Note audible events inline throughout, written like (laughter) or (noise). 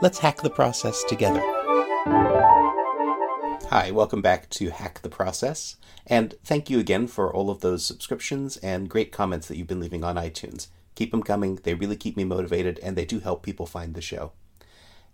let's hack the process together. Hi, welcome back to Hack the Process, and thank you again for all of those subscriptions and great comments that you've been leaving on iTunes. Keep them coming, they really keep me motivated, and they do help people find the show.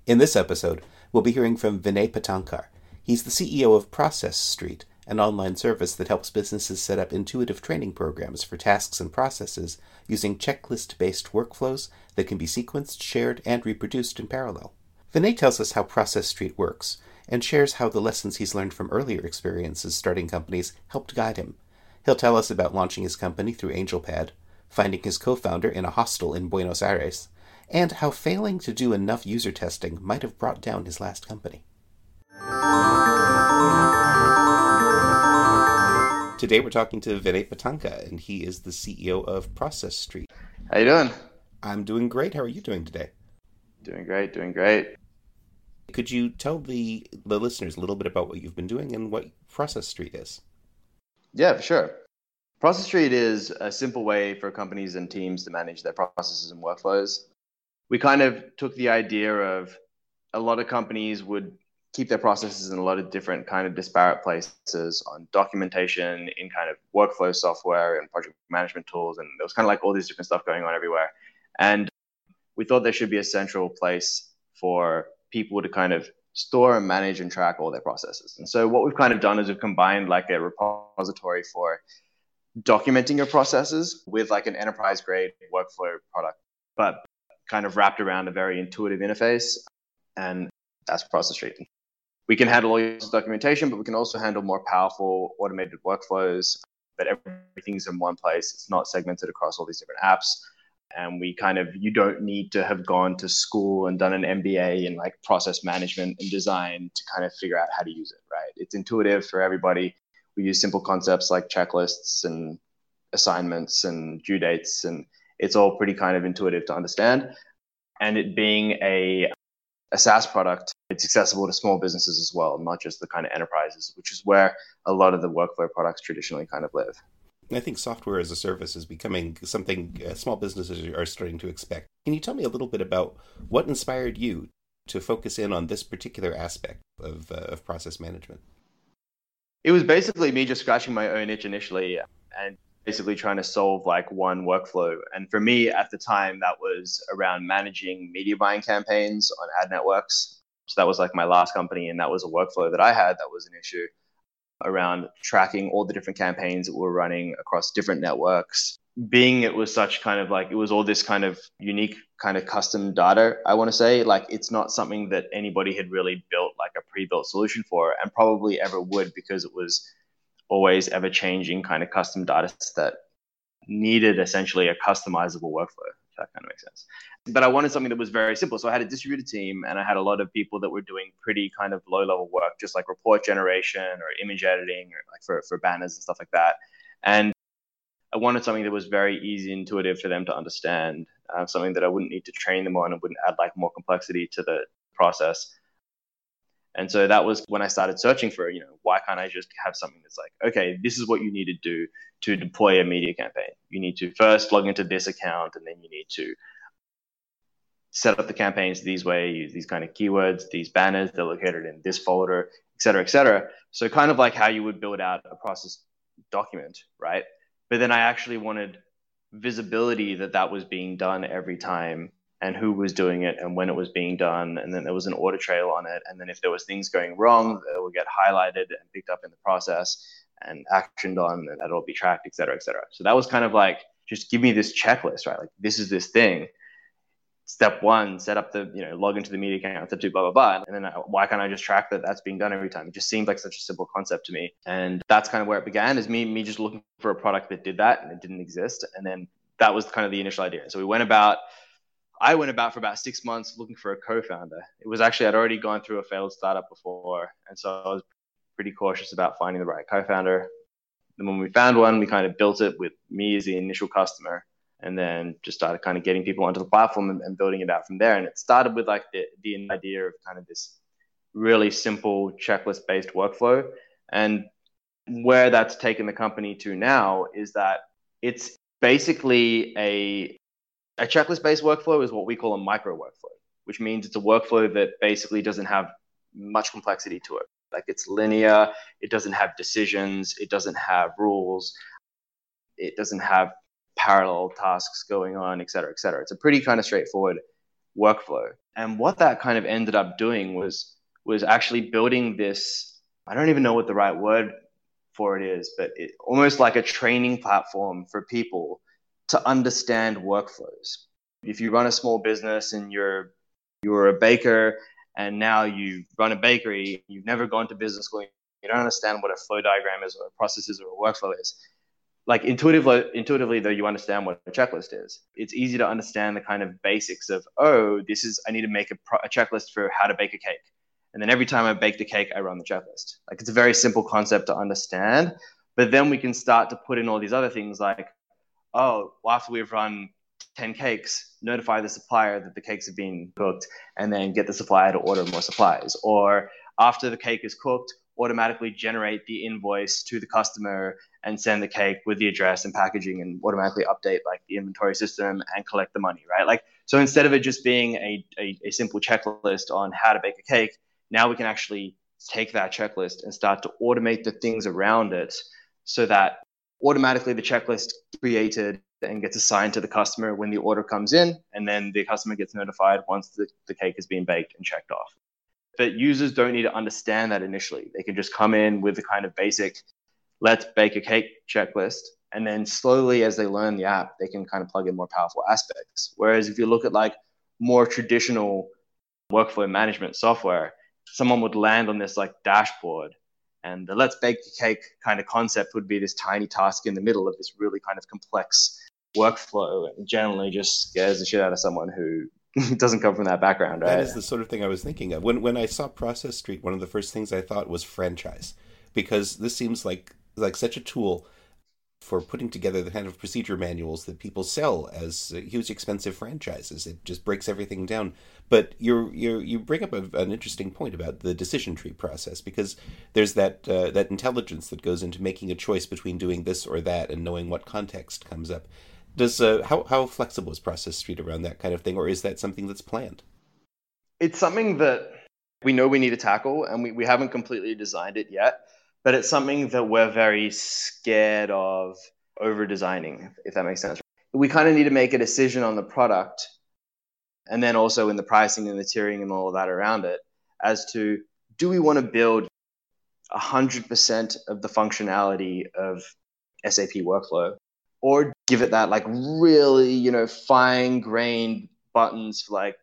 In this episode, we'll be hearing from Vinay Patankar. He's the CEO of Process Street, an online service that helps businesses set up intuitive training programs for tasks and processes using checklist based workflows that can be sequenced, shared, and reproduced in parallel. Vinay tells us how Process Street works and shares how the lessons he's learned from earlier experiences starting companies helped guide him. He'll tell us about launching his company through AngelPad, finding his co founder in a hostel in Buenos Aires, and how failing to do enough user testing might have brought down his last company. Today we're talking to Vinay Patankar, and he is the CEO of Process Street. How you doing? I'm doing great. How are you doing today? Doing great, doing great. Could you tell the the listeners a little bit about what you've been doing and what Process Street is? Yeah, for sure. Process Street is a simple way for companies and teams to manage their processes and workflows. We kind of took the idea of a lot of companies would keep their processes in a lot of different kind of disparate places on documentation in kind of workflow software and project management tools and there was kind of like all this different stuff going on everywhere and we thought there should be a central place for people to kind of store and manage and track all their processes and so what we've kind of done is we've combined like a repository for documenting your processes with like an enterprise grade workflow product but kind of wrapped around a very intuitive interface and that's process street we can handle all your documentation, but we can also handle more powerful automated workflows. But everything's in one place. It's not segmented across all these different apps. And we kind of, you don't need to have gone to school and done an MBA in like process management and design to kind of figure out how to use it, right? It's intuitive for everybody. We use simple concepts like checklists and assignments and due dates, and it's all pretty kind of intuitive to understand. And it being a a SaaS product, it's accessible to small businesses as well, not just the kind of enterprises, which is where a lot of the workflow products traditionally kind of live. I think software as a service is becoming something uh, small businesses are starting to expect. Can you tell me a little bit about what inspired you to focus in on this particular aspect of, uh, of process management? It was basically me just scratching my own itch initially and basically trying to solve like one workflow. And for me at the time, that was around managing media buying campaigns on ad networks. So that was like my last company, and that was a workflow that I had that was an issue around tracking all the different campaigns that we were running across different networks. Being it was such kind of like it was all this kind of unique kind of custom data, I want to say. Like it's not something that anybody had really built like a pre-built solution for and probably ever would because it was always ever changing kind of custom data that needed essentially a customizable workflow. If that kind of makes sense. But I wanted something that was very simple. So I had a distributed team and I had a lot of people that were doing pretty kind of low level work, just like report generation or image editing or like for, for banners and stuff like that. And I wanted something that was very easy, intuitive for them to understand, uh, something that I wouldn't need to train them on and wouldn't add like more complexity to the process. And so that was when I started searching for, you know, why can't I just have something that's like, okay, this is what you need to do to deploy a media campaign. You need to first log into this account, and then you need to set up the campaigns these way, use these kind of keywords, these banners, they're located in this folder, et cetera, et cetera. So kind of like how you would build out a process document, right? But then I actually wanted visibility that that was being done every time and who was doing it and when it was being done. And then there was an audit trail on it. And then if there was things going wrong it would get highlighted and picked up in the process and actioned on and that'll be tracked et cetera et cetera. So that was kind of like just give me this checklist right? Like this is this thing step one set up the you know log into the media account step two blah blah blah. And then I, why can't i just track that that's being done every time? It just seemed like such a simple concept to me. And that's kind of where it began is me me just looking for a product that did that and it didn't exist. And then that was kind of the initial idea. So we went about I went about for about six months looking for a co-founder. It was actually I'd already gone through a failed startup before, and so I was pretty cautious about finding the right co-founder. And when we found one, we kind of built it with me as the initial customer, and then just started kind of getting people onto the platform and, and building it out from there. And it started with like the, the idea of kind of this really simple checklist-based workflow, and where that's taken the company to now is that it's basically a a checklist based workflow is what we call a micro workflow, which means it's a workflow that basically doesn't have much complexity to it. Like it's linear, it doesn't have decisions, it doesn't have rules, it doesn't have parallel tasks going on, et cetera, et cetera. It's a pretty kind of straightforward workflow. And what that kind of ended up doing was was actually building this. I don't even know what the right word for it is, but it, almost like a training platform for people to understand workflows. If you run a small business and you're you're a baker and now you run a bakery, you've never gone to business school, you don't understand what a flow diagram is or a process is or a workflow is. Like intuitively, intuitively though, you understand what a checklist is. It's easy to understand the kind of basics of, oh, this is I need to make a, pro- a checklist for how to bake a cake, and then every time I bake the cake, I run the checklist. Like it's a very simple concept to understand, but then we can start to put in all these other things like oh, well, after we've run 10 cakes, notify the supplier that the cakes have been cooked and then get the supplier to order more supplies. Or after the cake is cooked, automatically generate the invoice to the customer and send the cake with the address and packaging and automatically update like the inventory system and collect the money, right? Like, so instead of it just being a, a, a simple checklist on how to bake a cake, now we can actually take that checklist and start to automate the things around it so that automatically the checklist created and gets assigned to the customer when the order comes in, and then the customer gets notified once the, the cake has been baked and checked off. But users don't need to understand that initially. They can just come in with the kind of basic, let's bake a cake checklist. And then slowly, as they learn the app, they can kind of plug in more powerful aspects. Whereas if you look at like more traditional workflow management software, someone would land on this like dashboard and the let's bake the cake kind of concept would be this tiny task in the middle of this really kind of complex workflow and generally just scares the shit out of someone who (laughs) doesn't come from that background, right? That is the sort of thing I was thinking of. When when I saw Process Street, one of the first things I thought was franchise. Because this seems like like such a tool for putting together the kind of procedure manuals that people sell as huge expensive franchises. It just breaks everything down. But you you you bring up a, an interesting point about the decision tree process because there's that uh, that intelligence that goes into making a choice between doing this or that and knowing what context comes up. Does uh, how how flexible is Process Street around that kind of thing, or is that something that's planned? It's something that we know we need to tackle, and we, we haven't completely designed it yet but it's something that we're very scared of over designing, if that makes sense. We kind of need to make a decision on the product and then also in the pricing and the tiering and all of that around it as to do we want to build 100% of the functionality of SAP workflow or give it that like really, you know, fine grained buttons for like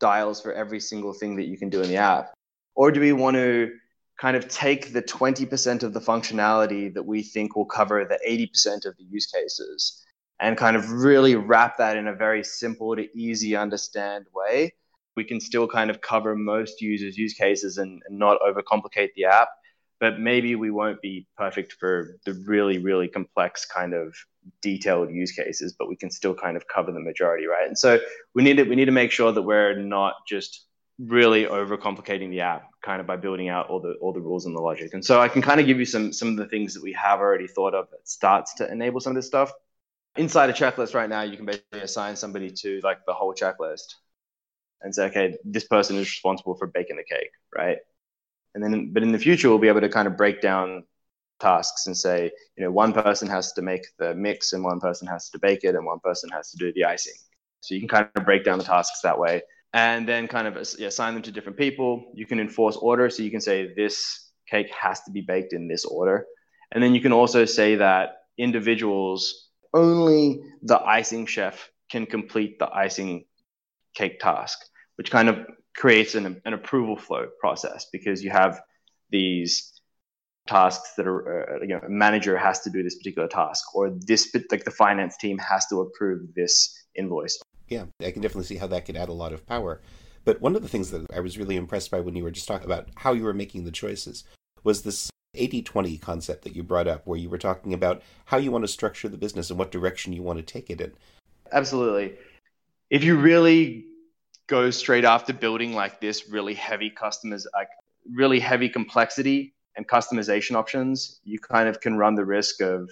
dials for every single thing that you can do in the app? Or do we want to kind of take the 20% of the functionality that we think will cover the 80% of the use cases and kind of really wrap that in a very simple to easy understand way. We can still kind of cover most users' use cases and, and not overcomplicate the app, but maybe we won't be perfect for the really, really complex kind of detailed use cases, but we can still kind of cover the majority, right? And so we need to we need to make sure that we're not just really overcomplicating the app kind of by building out all the all the rules and the logic. And so I can kind of give you some some of the things that we have already thought of that starts to enable some of this stuff. Inside a checklist right now, you can basically assign somebody to like the whole checklist and say, okay, this person is responsible for baking the cake, right? And then, but in the future, we'll be able to kind of break down tasks and say, you know, one person has to make the mix and one person has to bake it and one person has to do the icing. So you can kind of break down the tasks that way and then kind of uh, assign them to different people. You can enforce order, so you can say this cake has to be baked in this order. And then you can also say that individuals, only the icing chef can complete the icing cake task, which kind of creates an, an approval flow process because you have these tasks that are, uh, you know, a manager has to do this particular task or this, like the finance team has to approve this invoice Yeah, I can definitely see how that could add a lot of power. But one of the things that I was really impressed by when you were just talking about how you were making the choices was this 80 20 concept that you brought up, where you were talking about how you want to structure the business and what direction you want to take it in. Absolutely. If you really go straight after building like this really heavy customers, like really heavy complexity and customization options, you kind of can run the risk of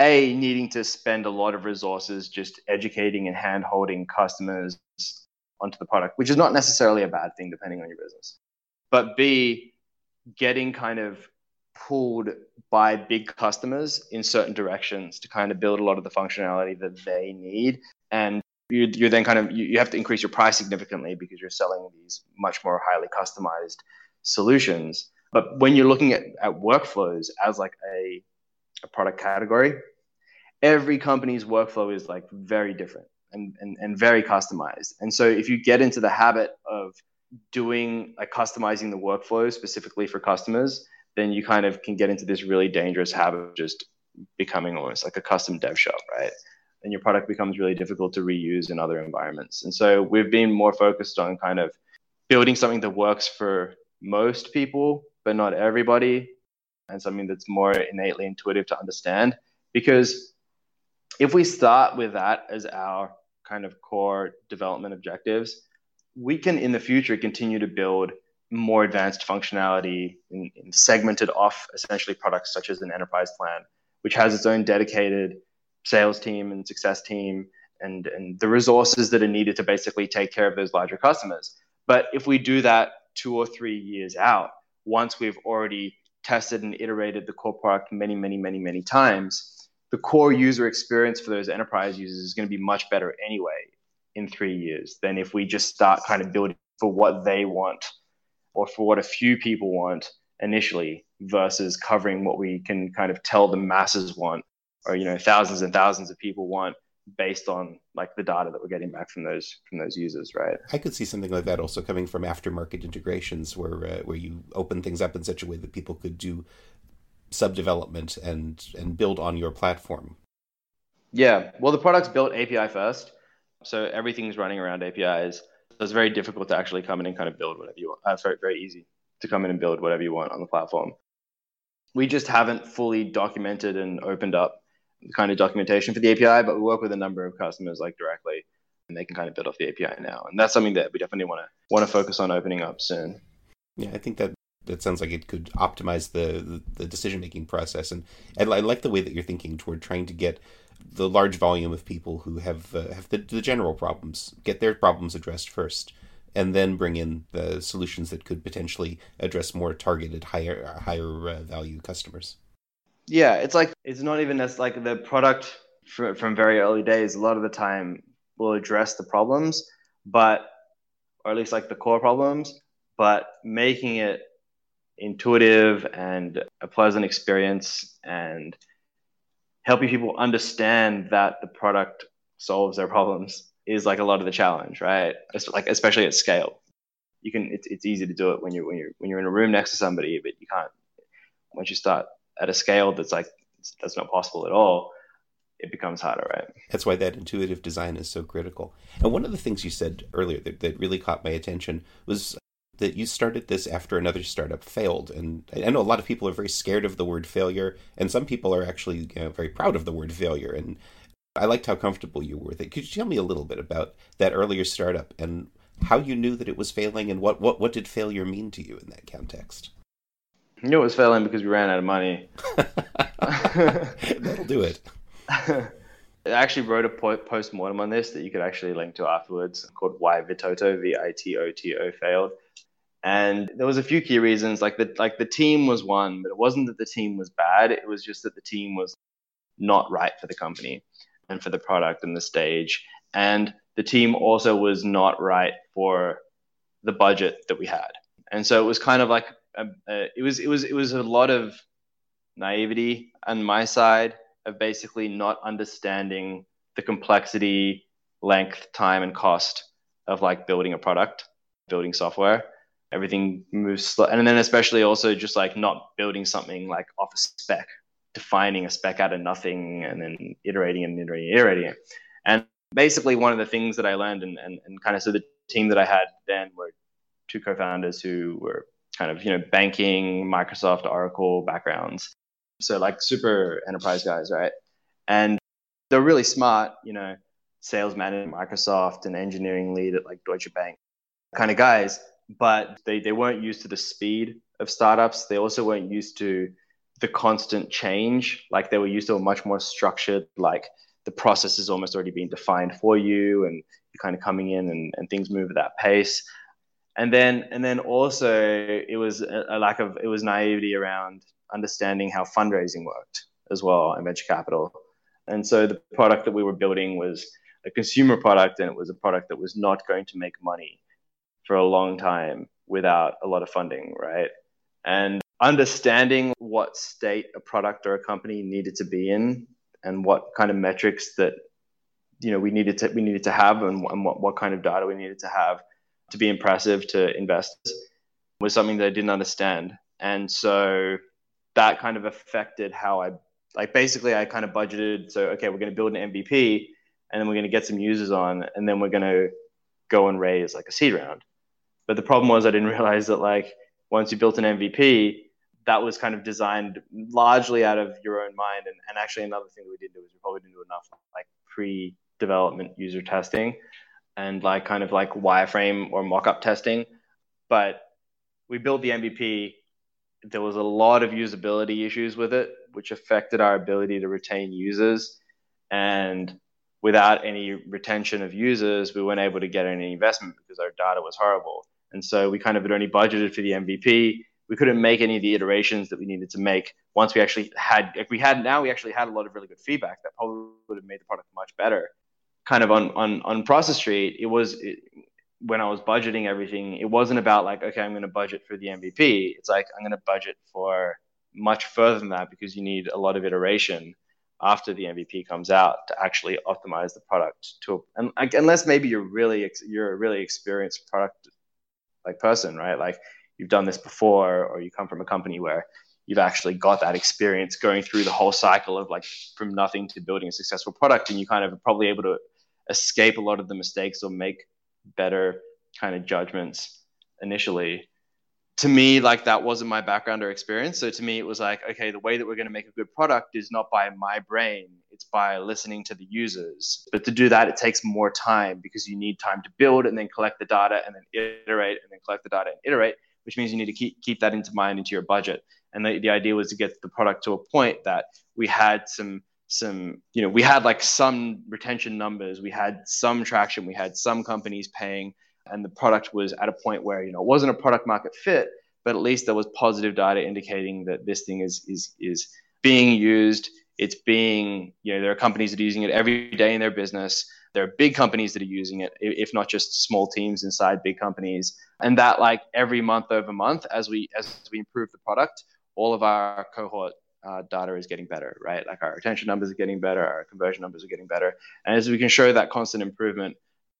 a needing to spend a lot of resources just educating and hand holding customers onto the product, which is not necessarily a bad thing depending on your business. But B, getting kind of pulled by big customers in certain directions to kind of build a lot of the functionality that they need. And you, you're then kind of, you, you have to increase your price significantly because you're selling these much more highly customized solutions. But when you're looking at, at workflows as like a, a product category, every company's workflow is like very different and, and, and very customized. And so if you get into the habit of doing like customizing the workflow specifically for customers, then you kind of can get into this really dangerous habit of just becoming almost like a custom dev shop, right? And your product becomes really difficult to reuse in other environments. And so we've been more focused on kind of building something that works for most people, but not everybody, and something that's more innately intuitive to understand. Because if we start with that as our kind of core development objectives, we can in the future continue to build more advanced functionality in, segmented off essentially products such as an enterprise plan, which has its own dedicated sales team and success team and, and the resources that are needed to basically take care of those larger customers. But if we do that two or three years out, once we've already tested and iterated the core product many, many, many, many times, the core user experience for those enterprise users is going to be much better anyway in three years than if we just start kind of building for what they want or for what a few people want initially versus covering what we can kind of tell the masses want or you know thousands and thousands of people want based on like the data that we're getting back from those from those users right i could see something like that also coming from aftermarket integrations where uh, where you open things up in such a way that people could do sub development and and build on your platform yeah well the product's built api first so everything's running around apis so it's very difficult to actually come in and kind of build whatever you want. Uh, very, very easy to come in and build whatever you want on the platform. We just haven't fully documented and opened up kind of documentation for the API, but we work with a number of customers like directly, and they can kind of build off the API now. And that's something that we definitely want to want to focus on opening up soon. Yeah, I think that that sounds like it could optimize the the, the decision making process, and I like the way that you're thinking toward trying to get the large volume of people who have uh, have the, the general problems get their problems addressed first and then bring in the solutions that could potentially address more targeted higher higher uh, value customers yeah it's like it's not even as like the product for, from very early days a lot of the time will address the problems but or at least like the core problems but making it intuitive and a pleasant experience and helping people understand that the product solves their problems is like a lot of the challenge, right? It's like especially at scale. You can it's, it's easy to do it when you're when you're when you're in a room next to somebody, but you can't once you start at a scale that's like that's not possible at all. It becomes harder, right? That's why that intuitive design is so critical. And one of the things you said earlier that, that really caught my attention was that you started this after another startup failed. And I know a lot of people are very scared of the word failure, and some people are actually you know, very proud of the word failure. And I liked how comfortable you were with it. Could you tell me a little bit about that earlier startup and how you knew that it was failing, and what, what, what did failure mean to you in that context? Knew it was failing because we ran out of money. (laughs) That'll do it. (laughs) I actually wrote a post mortem on this that you could actually link to afterwards called Why Vitoto, V I T O T O failed. And there was a few key reasons, like the like the team was one, but it wasn't that the team was bad. It was just that the team was not right for the company and for the product and the stage. And the team also was not right for the budget that we had. And so it was kind of like a, a, it was it was it was a lot of naivety on my side of basically not understanding the complexity, length, time, and cost of like building a product, building software everything moves slow. And then especially also just like not building something like off a spec, defining a spec out of nothing and then iterating and iterating, and iterating it. And basically one of the things that I learned and, and, and kind of so the team that I had then were two co-founders who were kind of, you know, banking, Microsoft, Oracle backgrounds. So like super enterprise guys, right? And they're really smart, you know, sales manager at Microsoft and engineering lead at like Deutsche Bank kind of guys, but they, they weren't used to the speed of startups. They also weren't used to the constant change. Like they were used to a much more structured, like the process is almost already being defined for you and you're kind of coming in and, and things move at that pace. And then and then also it was a, lack of it was naivety around understanding how fundraising worked as well in venture capital. And so the product that we were building was a consumer product and it was a product that was not going to make money for a long time without a lot of funding, right? And understanding what state a product or a company needed to be in and what kind of metrics that you know we needed to we needed to have and, and what, what kind of data we needed to have to be impressive to investors was something that I didn't understand. And so that kind of affected how I like basically I kind of budgeted so okay we're going to build an MVP and then we're going to get some users on and then we're going to go and raise like a seed round. But the problem was I didn't (laughs) realize that like once you built an MVP that was kind of designed largely out of your own mind and, and actually another thing that we didn't do is we probably didn't do enough like pre-development user testing and like kind of like wireframe or mock-up testing but we built the mvp there was a lot of usability issues with it, which affected our ability to retain users. And without any retention of users, we weren't able to get any investment because our data was horrible. And so we kind of had only budgeted for the MVP. We couldn't make any of the iterations that we needed to make once we actually had, if we had now, we actually had a lot of really good feedback that probably would have made the product much better. Kind of on, on, on Process Street, it was, it, when I was budgeting everything, it wasn't about like, okay, I'm going to budget for the MVP. It's like, I'm going to budget for much further than that because you need a lot of iteration after the MVP comes out to actually optimize the product to, and like, unless maybe you're really, you're a really experienced product like person, right? Like you've done this before, or you come from a company where you've actually got that experience going through the whole cycle of like from nothing to building a successful product. And you kind of are probably able to escape a lot of the mistakes or make better kind of judgments initially. To me like that wasn't my background or experience. So to me it was like okay the way that we're going to make a good product is not by my brain. It's by listening to the users. But to do that it takes more time because you need time to build and then collect the data and then iterate and then collect the data and iterate which means you need to keep, keep that into mind into your budget. And the, the idea was to get the product to a point that we had some some you know we had like some retention numbers we had some traction we had some companies paying and the product was at a point where you know it wasn't a product market fit but at least there was positive data indicating that this thing is is is being used. It's being you know there are companies that are using it every day in their business. There are big companies that are using it if not just small teams inside big companies. And that like every month over month as we as we improve the product all of our cohort uh, data is getting better, right? Like our retention numbers are getting better, our conversion numbers are getting better. And as we can show that constant improvement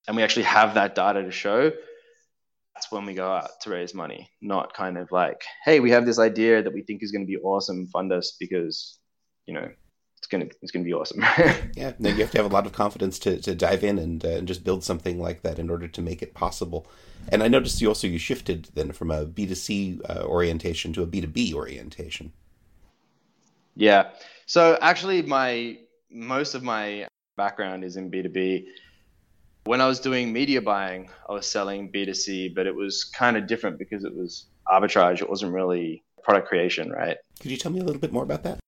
and we actually have that data to show, that's when we go out to raise money, not kind of like, hey, we have this idea that we think is going to be awesome, fund us because, you know, it's gonna it's gonna be awesome. (laughs) yeah, no, you have to have a lot of confidence to, to dive in and uh, and just build something like that in order to make it possible. And I noticed you also you shifted then from a B two C uh, orientation to a B two B orientation. Yeah. So actually, my most of my background is in B2B. When I was doing media buying, I was selling B2C, but it was kind of different because it was arbitrage. It wasn't really product creation, right? Could you tell me a little bit more about that?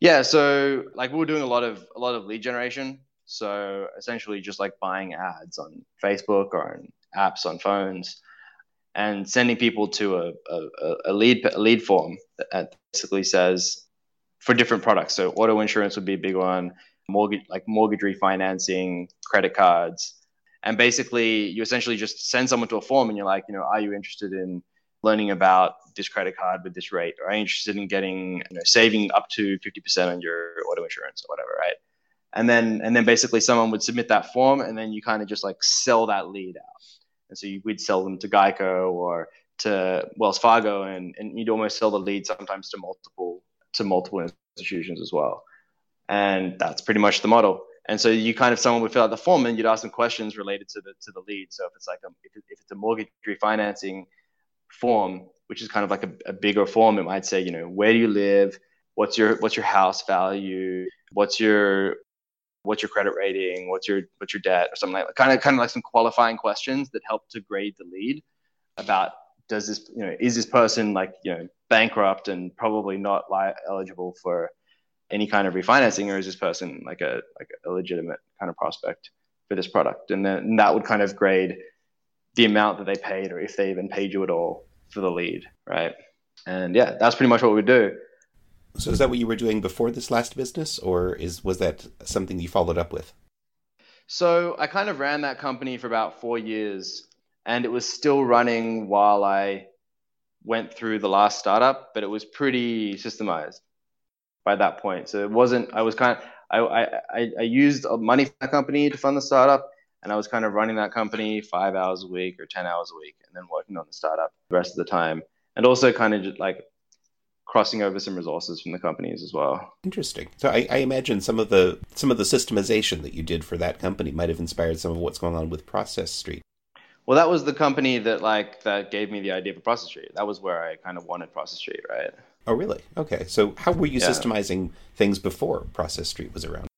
Yeah, so like we were doing a lot of a lot of lead generation. So essentially just like buying ads on Facebook or on apps on phones and sending people to a, a, a lead a lead form that basically says for different products. So auto insurance would be a big one, mortgage like mortgage refinancing, credit cards. And basically you essentially just send someone to a form and you're like, you know, are you interested in learning about this credit card with this rate? Or are you interested in getting, you know, saving up to 50% on your auto insurance or whatever, right? And then and then basically someone would submit that form and then you kind of just like sell that lead out. And so you, we'd sell them to Geico or to Wells Fargo, and, and you'd almost sell the lead sometimes to multiple to multiple institutions as well. And that's pretty much the model. And so you kind of someone would fill out the form and you'd ask them questions related to the to the lead. So if it's like a, if, if it's a mortgage refinancing form, which is kind of like a, a bigger form, it might say, you know, where do you live? What's your what's your house value? What's your what's your credit rating? What's your what's your debt or something like that. Kind of kind of like some qualifying questions that help to grade the lead about does this you know is this person like you know bankrupt and probably not li- eligible for any kind of refinancing or is this person like a like a legitimate kind of prospect for this product and then and that would kind of grade the amount that they paid or if they even paid you at all for the lead right and yeah that's pretty much what we do so is that what you were doing before this last business or is was that something you followed up with so i kind of ran that company for about four years and it was still running while i went through the last startup but it was pretty systemized by that point. So it wasn't. I was kind of. I I I used money from that company to fund the startup, and I was kind of running that company five hours a week or ten hours a week, and then working on the startup the rest of the time, and also kind of just like crossing over some resources from the companies as well. Interesting. So I, I, imagine some of the some of the systemization that you did for that company might have inspired some of what's going on with Process Street. Well, that was the company that like that gave me the idea for Process Street. That was where I kind of wanted Process Street, right? Oh, really? Okay. So, how were you yeah. systemizing things before Process Street was around?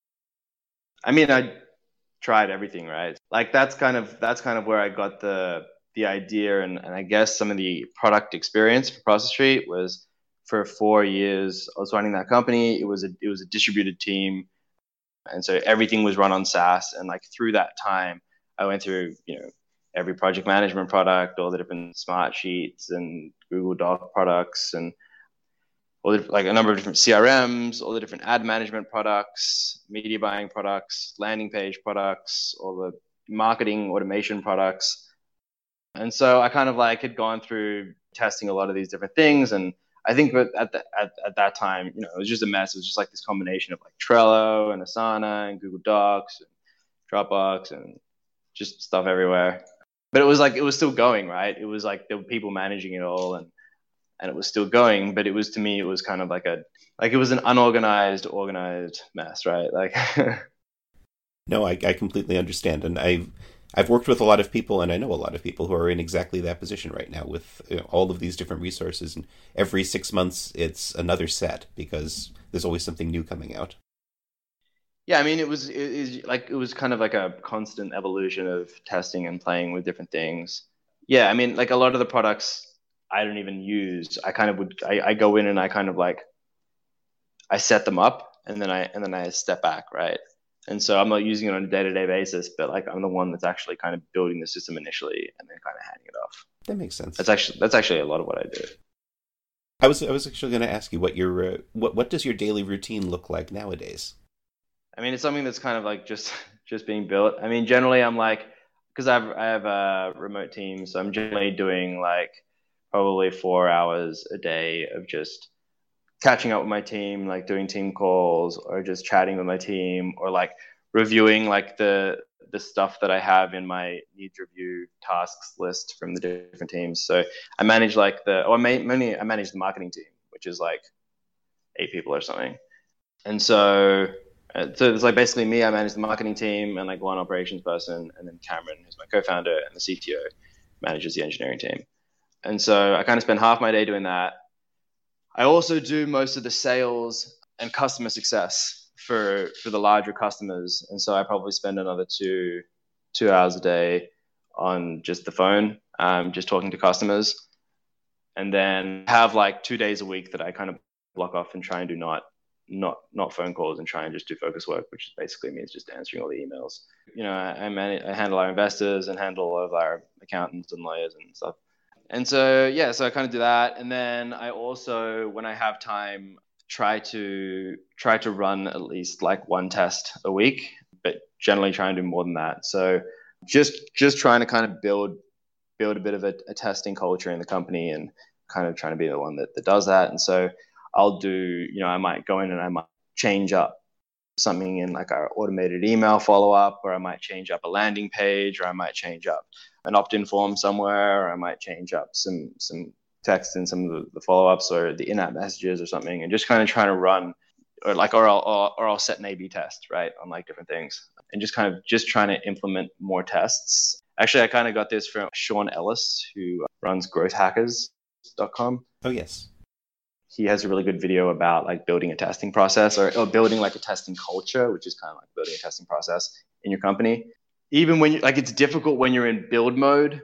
I mean, I tried everything, right? Like that's kind of that's kind of where I got the the idea, and, and I guess some of the product experience for Process Street was for four years. I was running that company. It was a it was a distributed team, and so everything was run on SaaS. And like through that time, I went through you know every project management product, all the different smart sheets and Google Doc products, and all the, like a number of different CRMs, all the different ad management products, media buying products, landing page products, all the marketing automation products. And so I kind of like had gone through testing a lot of these different things. And I think at, the, at, at that time, you know, it was just a mess. It was just like this combination of like Trello and Asana and Google Docs and Dropbox and just stuff everywhere. But it was like, it was still going, right? It was like there were people managing it all. And and it was still going but it was to me it was kind of like a like it was an unorganized organized mess right like (laughs) no I, I completely understand and i've i've worked with a lot of people and i know a lot of people who are in exactly that position right now with you know, all of these different resources and every six months it's another set because there's always something new coming out yeah i mean it was it was like it was kind of like a constant evolution of testing and playing with different things yeah i mean like a lot of the products I don't even use. I kind of would. I, I go in and I kind of like I set them up and then I and then I step back, right? And so I'm not using it on a day to day basis, but like I'm the one that's actually kind of building the system initially and then kind of handing it off. That makes sense. That's actually that's actually a lot of what I do. I was I was actually going to ask you what your uh, what what does your daily routine look like nowadays? I mean, it's something that's kind of like just (laughs) just being built. I mean, generally I'm like because I have I have a remote team, so I'm generally doing like probably four hours a day of just catching up with my team, like doing team calls or just chatting with my team or like reviewing like the the stuff that I have in my needs review tasks list from the different teams. So I manage like the or mainly I manage the marketing team, which is like eight people or something. And so uh, so it's like basically me, I manage the marketing team and like one operations person, and then Cameron, who's my co-founder and the CTO, manages the engineering team. And so I kind of spend half my day doing that. I also do most of the sales and customer success for for the larger customers. And so I probably spend another two two hours a day on just the phone, um, just talking to customers. And then have like two days a week that I kind of block off and try and do not not not phone calls and try and just do focus work, which basically means just answering all the emails. You know, I, I, manage, I handle our investors and handle all of our accountants and lawyers and stuff. And so, yeah, so I kind of do that. And then I also, when I have time, try to try to run at least like one test a week, but generally try and do more than that. So just just trying to kind of build build a bit of a, a testing culture in the company and kind of trying to be the one that, that does that. And so I'll do, you know, I might go in and I might change up something in like our automated email follow up, or I might change up a landing page, or I might change up an opt-in form somewhere, or I might change up some some text in some of the, the follow-ups or the in-app messages or something, and just kind of trying to run or like or I'll or, or I'll set an A/B test right on like different things, and just kind of just trying to implement more tests. Actually, I kind of got this from Sean Ellis, who runs GrowthHackers.com. Oh yes, he has a really good video about like building a testing process or, or building like a testing culture, which is kind of like building a testing process in your company. Even when you like, it's difficult when you're in build mode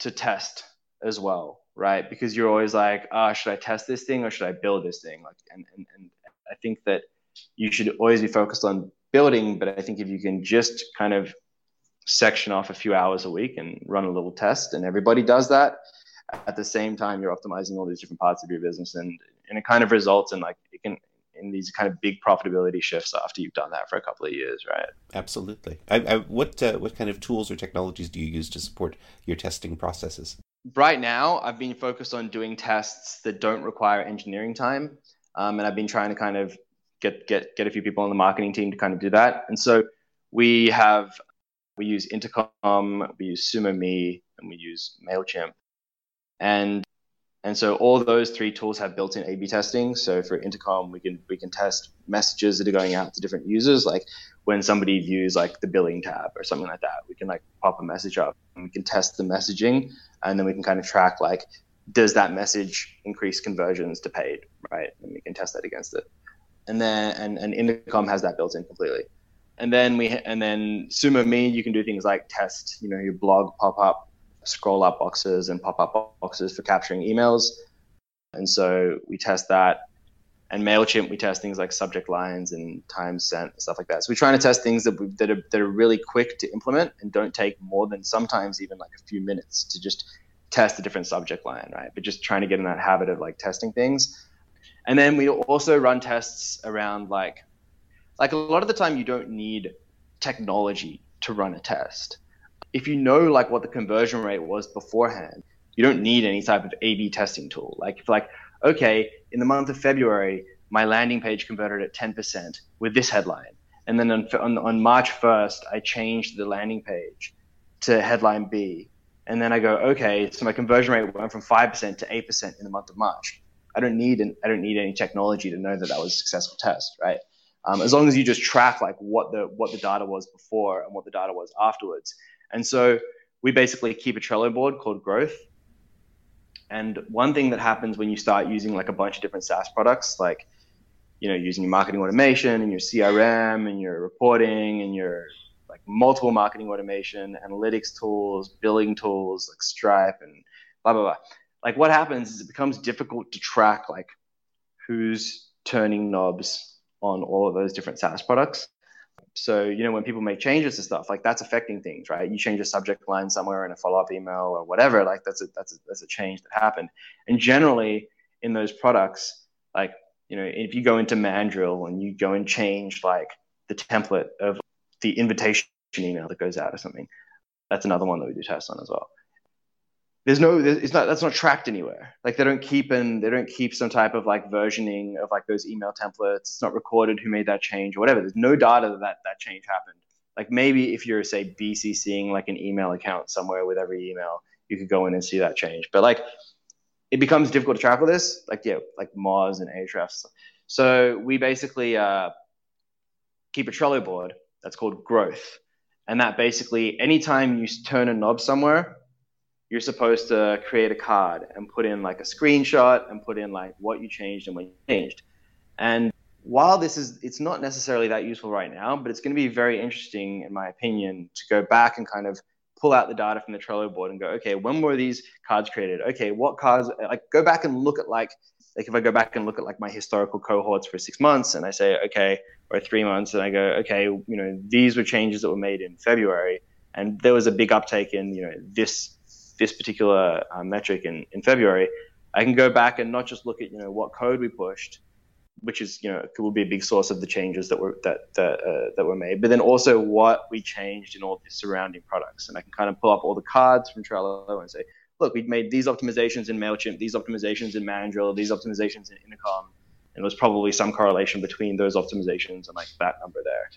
to test as well, right? Because you're always like, ah, oh, should I test this thing or should I build this thing? Like, and, and, and I think that you should always be focused on building, but I think if you can just kind of section off a few hours a week and run a little test, and everybody does that, at the same time you're optimizing all these different parts of your business, and and it kind of results in like it can in these kind of big profitability shifts after you've done that for a couple of years, right? Absolutely. I, I, what uh, what kind of tools or technologies do you use to support your testing processes? Right now, I've been focused on doing tests that don't require engineering time, um, and I've been trying to kind of get get get a few people on the marketing team to kind of do that. And so we have we use Intercom, we use SumoMe, and we use Mailchimp, and and so all those three tools have built-in A/B testing. So for Intercom, we can we can test messages that are going out to different users, like when somebody views like the billing tab or something like that. We can like pop a message up and we can test the messaging, and then we can kind of track like does that message increase conversions to paid, right? And we can test that against it. And then and, and Intercom has that built in completely. And then we and then SumoMe, you can do things like test, you know, your blog pop up scroll up boxes and pop up boxes for capturing emails. And so we test that. And MailChimp, we test things like subject lines and time sent and stuff like that. So we're trying to test things that, we, that, are, that are really quick to implement and don't take more than sometimes even like a few minutes to just test a different subject line, right? But just trying to get in that habit of like testing things. And then we also run tests around like, like a lot of the time you don't need technology to run a test if you know like what the conversion rate was beforehand, you don't need any type of A/B testing tool. Like if like okay, in the month of February, my landing page converted at 10% with this headline, and then on, on, on March 1st, I changed the landing page to headline B, and then I go okay, so my conversion rate went from 5% to 8% in the month of March. I don't need an, I don't need any technology to know that that was a successful test, right? Um, as long as you just track like what the what the data was before and what the data was afterwards, and so we basically keep a Trello board called Growth. And one thing that happens when you start using like a bunch of different SaaS products, like you know, using your marketing automation and your CRM and your reporting and your like multiple marketing automation, analytics tools, billing tools like Stripe and blah blah blah. Like what happens is it becomes difficult to track like who's turning knobs on all of those different SaaS products so you know when people make changes to stuff like that's affecting things right? You change a subject line somewhere in a follow-up email or whatever like that's a that's a, that's a change that happened. And generally in those products like you know if you go into mandrill and you go and change like the template of the invitation email that goes out or something that's another one that we do tests on as well there's no it's not that's not tracked anywhere. Like they don't keep in they don't keep some type of like versioning of like those email templates. It's not recorded who made that change or whatever. There's no data that that, change happened. Like maybe if you're say bccing like an email account somewhere with every email you could go in and see that change. But like it becomes difficult to track with this. Like yeah like moz and ahrefs. So we basically uh, keep a trello board that's called growth. And that basically anytime you turn a knob somewhere you're supposed to create a card and put in like a screenshot and put in like what you changed and when you changed. And while this is, it's not necessarily that useful right now, but it's going to be very interesting, in my opinion, to go back and kind of pull out the data from the Trello board and go, okay, when were these cards created? Okay, what cards? Like, go back and look at like, like if I go back and look at like my historical cohorts for six months, and I say, okay, or three months, and I go, okay, you know, these were changes that were made in February, and there was a big uptake in you know this this particular uh, metric in, in February, I can go back and not just look at you know what code we pushed, which is you know will be a big source of the changes that were that that, uh, that were made, but then also what we changed in all the surrounding products, and I can kind of pull up all the cards from Trello and say, look, we made these optimizations in Mailchimp, these optimizations in Mandrill, these optimizations in Intercom, and there's probably some correlation between those optimizations and like that number there.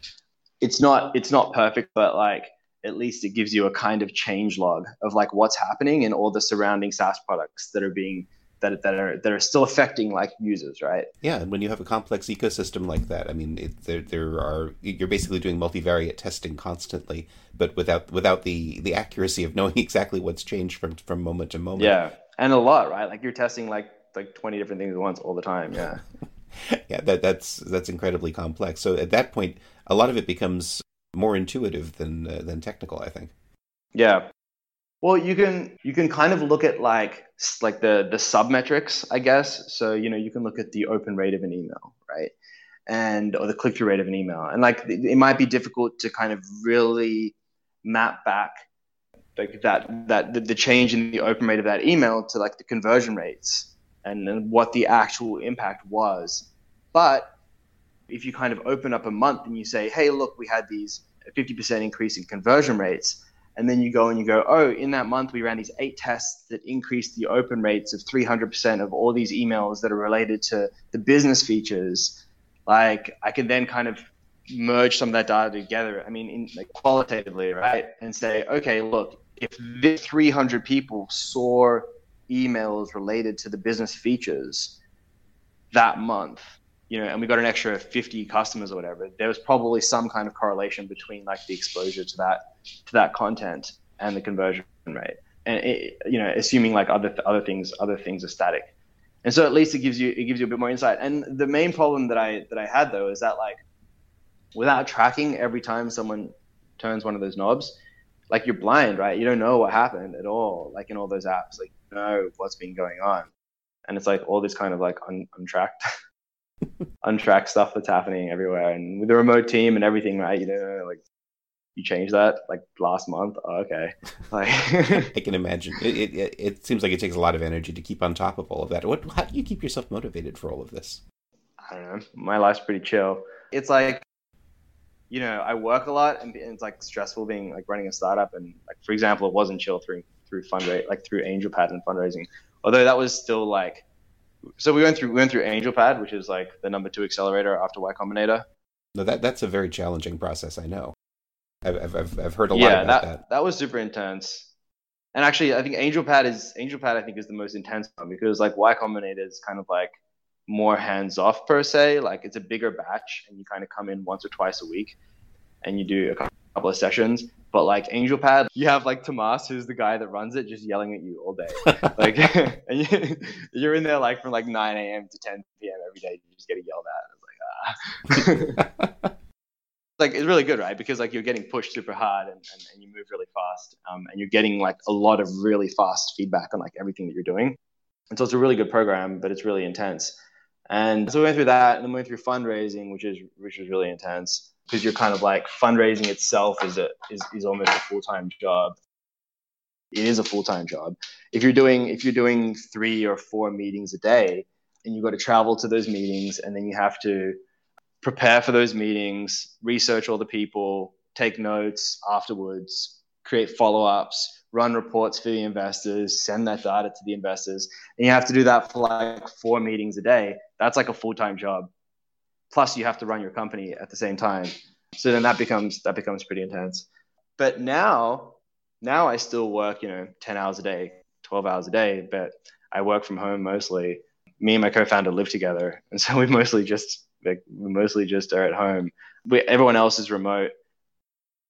It's not it's not perfect, but like at least it gives you a kind of change log of like what's happening in all the surrounding SaaS products that are being that that are that are still affecting like users, right? Yeah, and when you have a complex ecosystem like that, I mean, it, there there are you're basically doing multivariate testing constantly, but without without the the accuracy of knowing (laughs) exactly what's changed from from moment to moment. Yeah, and a lot, right? Like you're testing like like 20 different things at once all the time. Yeah. (laughs) yeah, that that's that's incredibly complex. So at that point, a lot of it becomes more intuitive than uh, than technical, I think. Yeah. Well, you can you can kind of look at like like the the sub metrics, I guess. So you know you can look at the open rate of an email, right, and or the click through rate of an email, and like it might be difficult to kind of really map back like that that the, the change in the open rate of that email to like the conversion rates and, and what the actual impact was. But if you kind of open up a month and you say, hey, look, we had these 50% increase in conversion rates, and then you go and you go, oh, in that month we ran these eight tests that increased the open rates of 300% of all these emails that are related to the business features. Like I can then kind of merge some of that data together. I mean, in, like qualitatively, right, and say, okay, look, if this 300 people saw emails related to the business features that month, you know, and we got an extra 50 customers or whatever, there was probably some kind of correlation between like the exposure to that to that content and the conversion rate. And it, you know, assuming like other other things other things are static. And so at least it gives you it gives you a bit more insight. And the main problem that I that I had though is that like without tracking every time someone turns one of those knobs, like you're blind, right? You don't know what happened at all. Like in all those apps, like you know what's been going on, and it's like all this kind of like un- untracked, (laughs) untracked stuff that's happening everywhere. And with the remote team and everything, right? You know, like you changed that like last month. Oh, okay, (laughs) like I can imagine. It, it it seems like it takes a lot of energy to keep on top of all of that. What? How do you keep yourself motivated for all of this? I don't know. My life's pretty chill. It's like you know, I work a lot and it's like stressful being like running a startup. And like, for example, it wasn't chill through, through fundraise, like through AngelPad and fundraising. Although that was still like, so we went through, we went through AngelPad, which is like the number two accelerator after Y Combinator. No, that, that's a very challenging process. I know. I've, I've, I've heard a lot yeah, about that, that. That was super intense. And actually, I think AngelPad is AngelPad. I think is the most intense one because like Y Combinator is kind of like more hands off per se. Like it's a bigger batch, and you kind of come in once or twice a week, and you do a couple of sessions. But like AngelPad, you have like Tomas, who's the guy that runs it, just yelling at you all day. (laughs) like, (laughs) and you, are in there like from like 9 a.m. to 10 p.m. every day. You just get yelled at. It's like ah. (laughs) like it's really good, right? Because like you're getting pushed super hard and, and, and you move really fast, um, and you're getting like a lot of really fast feedback on like everything that you're doing. And so it's a really good program, but it's really intense. And so we went through that, and then we went through fundraising, which is which was really intense because you're kind of like fundraising itself is a is, is almost a full time job. It is a full time job. If you're doing if you're doing three or four meetings a day, and you've got to travel to those meetings, and then you have to prepare for those meetings, research all the people, take notes afterwards, create follow ups, run reports for the investors, send that data to the investors, and you have to do that for like four meetings a day. That's like a full time job. Plus, you have to run your company at the same time. So then that becomes that becomes pretty intense. But now, now I still work, you know, ten hours a day, twelve hours a day, but I work from home mostly. Me and my co-founder live together, and so (laughs) we mostly just like, we mostly just are at home. We, everyone else is remote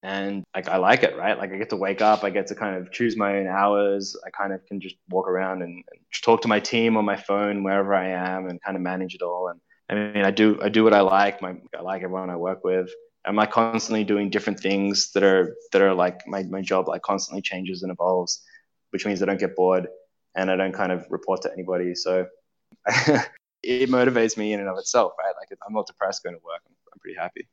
and like I like it, right? Like I get to wake up, I get to kind of choose my own hours. I kind of can just walk around and, and talk to my team on my phone wherever I am, and kind of manage it all. And I mean, I do I do what I like. My I like everyone I work with. I'm like constantly doing different things that are that are like my my job like constantly changes and evolves, which means I don't get bored and I don't kind of report to anybody. So (laughs) it motivates me in and of itself, right? Like I'm not depressed going to work. I'm, I'm pretty happy.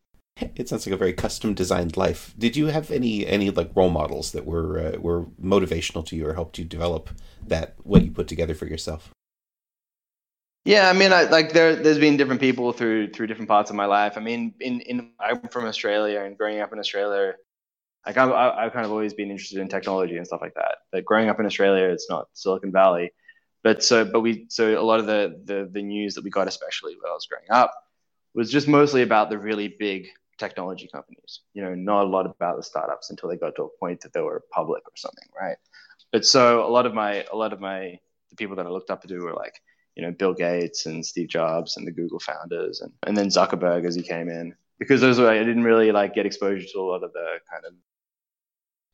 It sounds like a very custom designed life. Did you have any any like role models that were uh, were motivational to you or helped you develop that what you put together for yourself? Yeah, I mean, I, like there there's been different people through through different parts of my life. I mean, in in I'm from Australia and growing up in Australia, like I've I've kind of always been interested in technology and stuff like that. But growing up in Australia, it's not Silicon Valley, but so but we so a lot of the the the news that we got, especially when I was growing up, was just mostly about the really big technology companies. You know, not a lot about the startups until they got to a point that they were public or something, right? But so a lot of my a lot of my the people that I looked up to were like, you know, Bill Gates and Steve Jobs and the Google founders and, and then Zuckerberg as he came in. Because those were I didn't really like get exposure to a lot of the kind of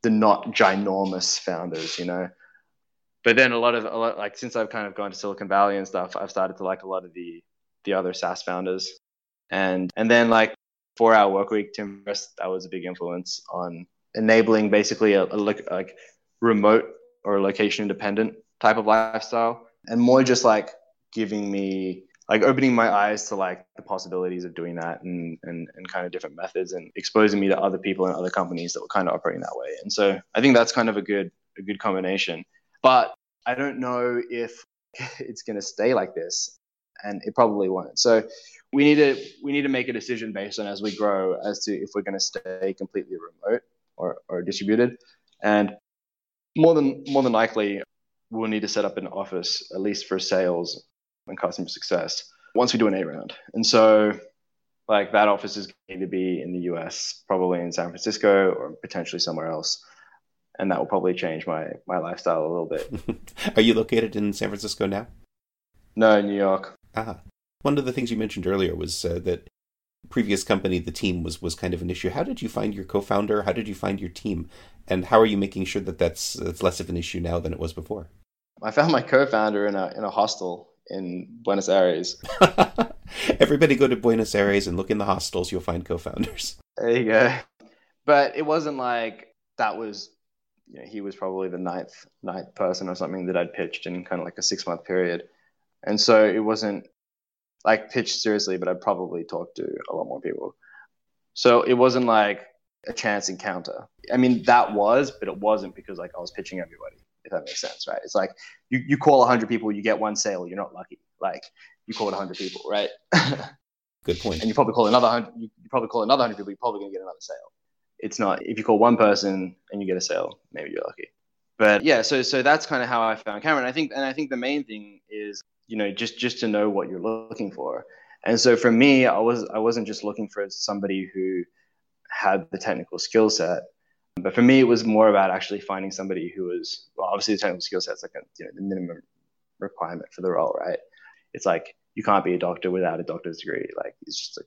the not ginormous founders, you know. But then a lot of a lot like since I've kind of gone to Silicon Valley and stuff, I've started to like a lot of the the other SaaS founders. And and then like four hour work week, Tim Ferriss, that was a big influence on enabling basically a, a like remote or location independent type of lifestyle and more just like giving me like opening my eyes to like the possibilities of doing that and, and and kind of different methods and exposing me to other people and other companies that were kind of operating that way. And so i think that's kind of a good a good combination. But i don't know if (laughs) it's going to stay like this and it probably won't. So we need to we need to make a decision based on as we grow as to if we're going to stay completely remote or, or distributed. And more than more than likely we'll need to set up an office at least for sales and customer success once we do an A round. And so like that office is going to be in the US, probably in San Francisco or potentially somewhere else. And that will probably change my my lifestyle a little bit. (laughs) Are you located in San Francisco now? No, New York. Ah. One of the things you mentioned earlier was uh, that previous company, the team was was kind of an issue. How did you find your co-founder? How did you find your team? And how are you making sure that that's that's less of an issue now than it was before? I found my co-founder in a in a hostel in Buenos Aires. (laughs) Everybody go to Buenos Aires and look in the hostels. You'll find co-founders. There you go. But it wasn't like that was. You know, he was probably the ninth ninth person or something that I'd pitched in kind of like a six month period, and so it wasn't like pitched seriously. But I'd probably talked to a lot more people. So it wasn't like a chance encounter. I mean, that was, but it wasn't because like I was pitching everybody if that makes sense, right? It's like you, you call 100 people, you get one sale, you're not lucky. Like you called 100 people, right? (laughs) Good point. And you probably call another 100, you, you probably call another 100 people, you're probably going to get another sale. It's not, if you call one person and you get a sale, maybe you're lucky. But yeah, so so that's kind of how I found Cameron. I think, and I think the main thing is, you know, just just to know what you're looking for. And so for me, I was I wasn't just looking for somebody who had the technical skill set. But for me, it was more about actually finding somebody who was well, obviously the technical skill set's like a, you know the minimum requirement for the role, right? It's like you can't be a doctor without a doctor's degree. Like it's just like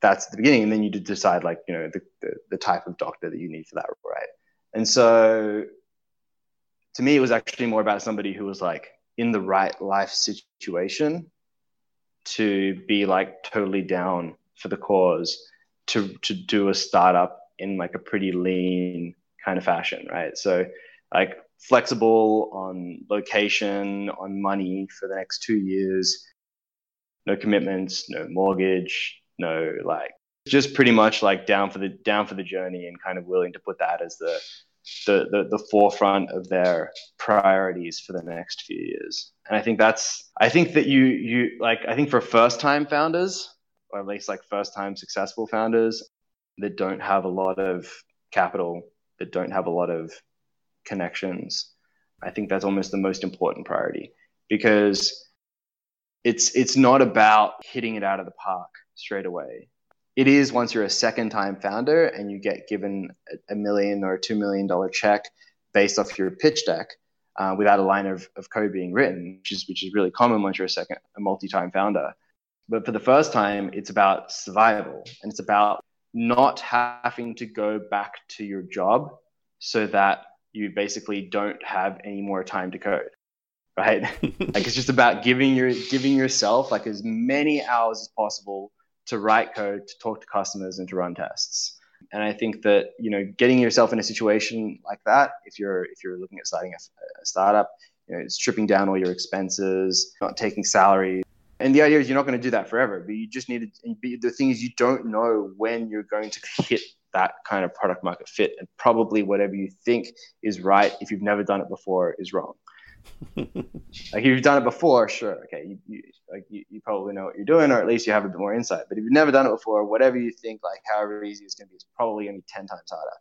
that's the beginning, and then you decide like you know the, the, the type of doctor that you need for that, role, right? And so to me, it was actually more about somebody who was like in the right life situation to be like totally down for the cause to to do a startup in like a pretty lean kind of fashion, right? So like flexible on location, on money for the next two years, no commitments, no mortgage, no like just pretty much like down for the down for the journey and kind of willing to put that as the the, the, the forefront of their priorities for the next few years. And I think that's I think that you you like I think for first time founders, or at least like first time successful founders, that don't have a lot of capital, that don't have a lot of connections. I think that's almost the most important priority because it's it's not about hitting it out of the park straight away. It is once you're a second time founder and you get given a million or a two million dollar check based off your pitch deck uh, without a line of, of code being written, which is which is really common once you're a second a multi time founder. But for the first time, it's about survival and it's about not having to go back to your job so that you basically don't have any more time to code right? (laughs) Like it's just about giving your giving yourself like as many hours as possible to write code to talk to customers and to run tests. And i think that you know getting yourself in a situation like that if you're if you're looking at starting a, a startup you know stripping down all your expenses not taking salary and the idea is you're not going to do that forever, but you just need to. The thing is, you don't know when you're going to hit that kind of product market fit, and probably whatever you think is right, if you've never done it before, is wrong. (laughs) like if you've done it before, sure, okay, you, you like you, you, probably know what you're doing, or at least you have a bit more insight. But if you've never done it before, whatever you think, like however easy it's going to be, it's probably going to be ten times harder.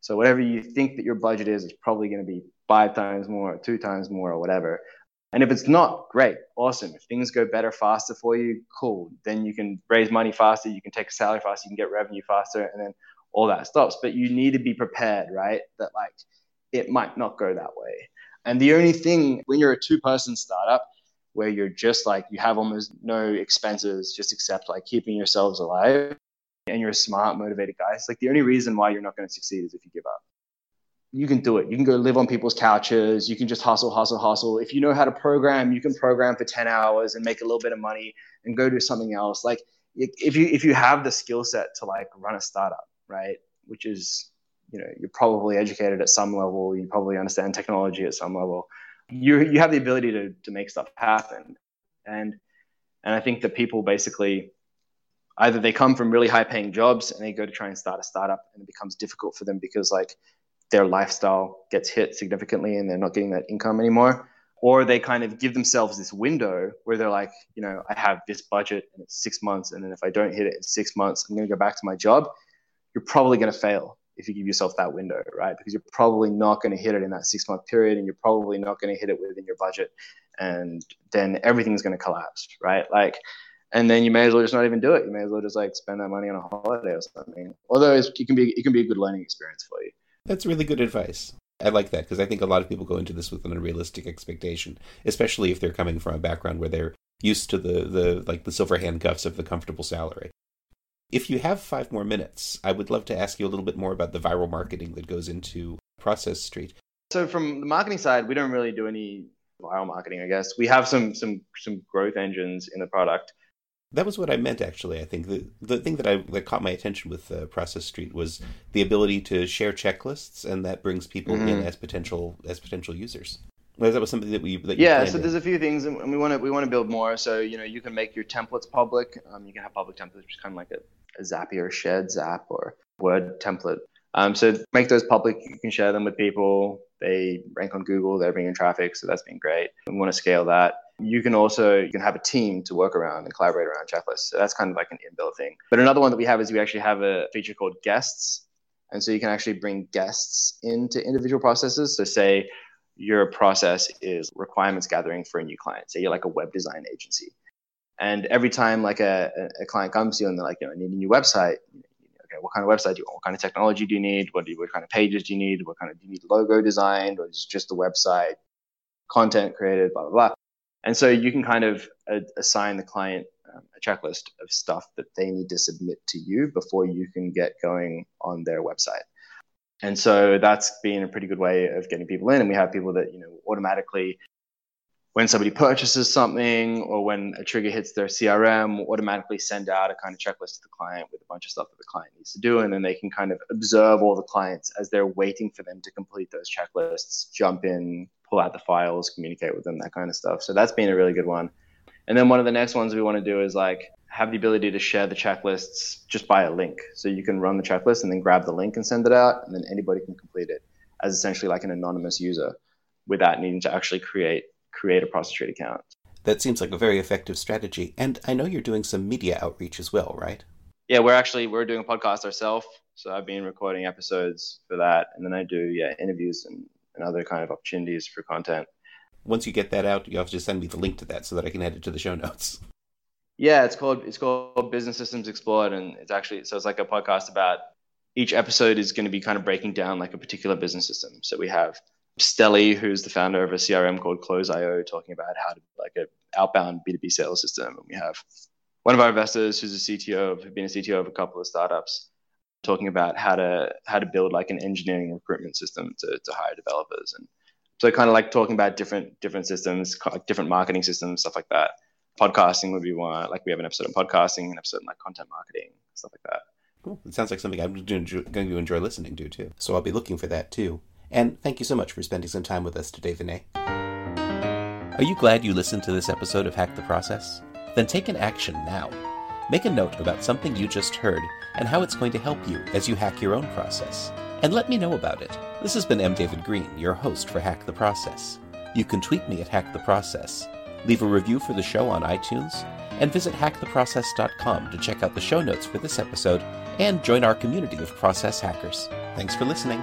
So whatever you think that your budget is, it's probably going to be five times more, two times more, or whatever. And if it's not, great, awesome. If things go better faster for you, cool. Then you can raise money faster, you can take a salary faster, you can get revenue faster, and then all that stops. But you need to be prepared, right? That like it might not go that way. And the only thing when you're a two person startup where you're just like, you have almost no expenses, just except like keeping yourselves alive and you're a smart, motivated guy, it's like the only reason why you're not going to succeed is if you give up. You can do it. You can go live on people's couches. You can just hustle, hustle, hustle. If you know how to program, you can program for 10 hours and make a little bit of money and go do something else. Like if you if you have the skill set to like run a startup, right? Which is you know you're probably educated at some level you probably understand technology at some level you you have the ability to to make stuff happen and and i think that people basically either they come from really high paying jobs and they go to try and start a startup and it becomes difficult for them because like their lifestyle gets hit significantly and they're not getting that income anymore or they kind of give themselves this window where they're like you know i have this budget and it's six months and then if i don't hit it in six months i'm going to go back to my job you're probably going to fail if you give yourself that window, right? Because you're probably not going to hit it in that six month period and you're probably not going to hit it within your budget. And then everything's going to collapse, right? Like, and then you may as well just not even do it. You may as well just like spend that money on a holiday or something. Although it can be, it can be a good learning experience for you. That's really good advice. I like that because I think a lot of people go into this with an unrealistic expectation, especially if they're coming from a background where they're used to the the like the silver handcuffs of the comfortable salary. If you have five more minutes, I would love to ask you a little bit more about the viral marketing that goes into Process Street. So from the marketing side, we don't really do any viral marketing, I guess. We have some some some growth engines in the product. That was what I meant, actually. I think the the thing that I that caught my attention with uh, Process Street was the ability to share checklists, and that brings people mm-hmm. in as potential as potential users. That was something that we that yeah. So there's a few things, and we want to we want to build more. So you know, you can make your templates public. Um, you can have public templates, which is kind of like a a Zapier shared Zap or Word template. Um, so make those public. You can share them with people. They rank on Google. They're bringing traffic, so that's been great. We want to scale that. You can also you can have a team to work around and collaborate around checklists. So that's kind of like an inbuilt thing. But another one that we have is we actually have a feature called guests, and so you can actually bring guests into individual processes. So say your process is requirements gathering for a new client. Say you're like a web design agency and every time like a, a client comes to you and they're like, you know, I need a new website. Okay, what kind of website do you want? What kind of technology do you need? What do you, what kind of pages do you need? What kind of do you need logo designed or is just the website content created? Blah blah blah. And so you can kind of uh, assign the client um, a checklist of stuff that they need to submit to you before you can get going on their website. And so that's been a pretty good way of getting people in. And we have people that you know automatically when somebody purchases something or when a trigger hits their CRM, we'll automatically send out a kind of checklist to the client with a bunch of stuff that the client needs to do. And then they can kind of observe all the clients as they're waiting for them to complete those checklists, jump in, pull out the files, communicate with them, that kind of stuff. So that's been a really good one. And then one of the next ones we want to do is like have the ability to share the checklists just by a link. So you can run the checklist and then grab the link and send it out, and then anybody can complete it as essentially like an anonymous user without needing to actually create create a Process Street account. That seems like a very effective strategy. And I know you're doing some media outreach as well, right? Yeah, we're actually we're doing a podcast ourselves. So I've been recording episodes for that, and then I do yeah interviews and, and other kind of opportunities for content. Once you get that out, you have to send me the link to that so that I can add it to the show notes. Yeah, it's called it's called Business Systems Explored, and it's actually so it's like a podcast about each episode is going to be kind of breaking down like a particular business system. So we have Steli, who's the founder of a CRM called Close.io, talking about how to like an outbound B2B sales system. And we have one of our investors who's a CTO, of, been a CTO of a couple of startups, talking about how to how to build like an engineering recruitment system to, to hire developers. And so kind of like talking about different different systems, like different marketing systems, stuff like that. Podcasting would be one. Like we have an episode on podcasting, an episode on like content marketing, stuff like that. Cool. It sounds like something I'm going to enjoy listening to too. So I'll be looking for that too. And thank you so much for spending some time with us today, Vinay. Are you glad you listened to this episode of Hack the Process? Then take an action now. Make a note about something you just heard and how it's going to help you as you hack your own process. And let me know about it. This has been M. David Green, your host for Hack the Process. You can tweet me at Hack the Process, leave a review for the show on iTunes, and visit hacktheprocess.com to check out the show notes for this episode and join our community of process hackers. Thanks for listening.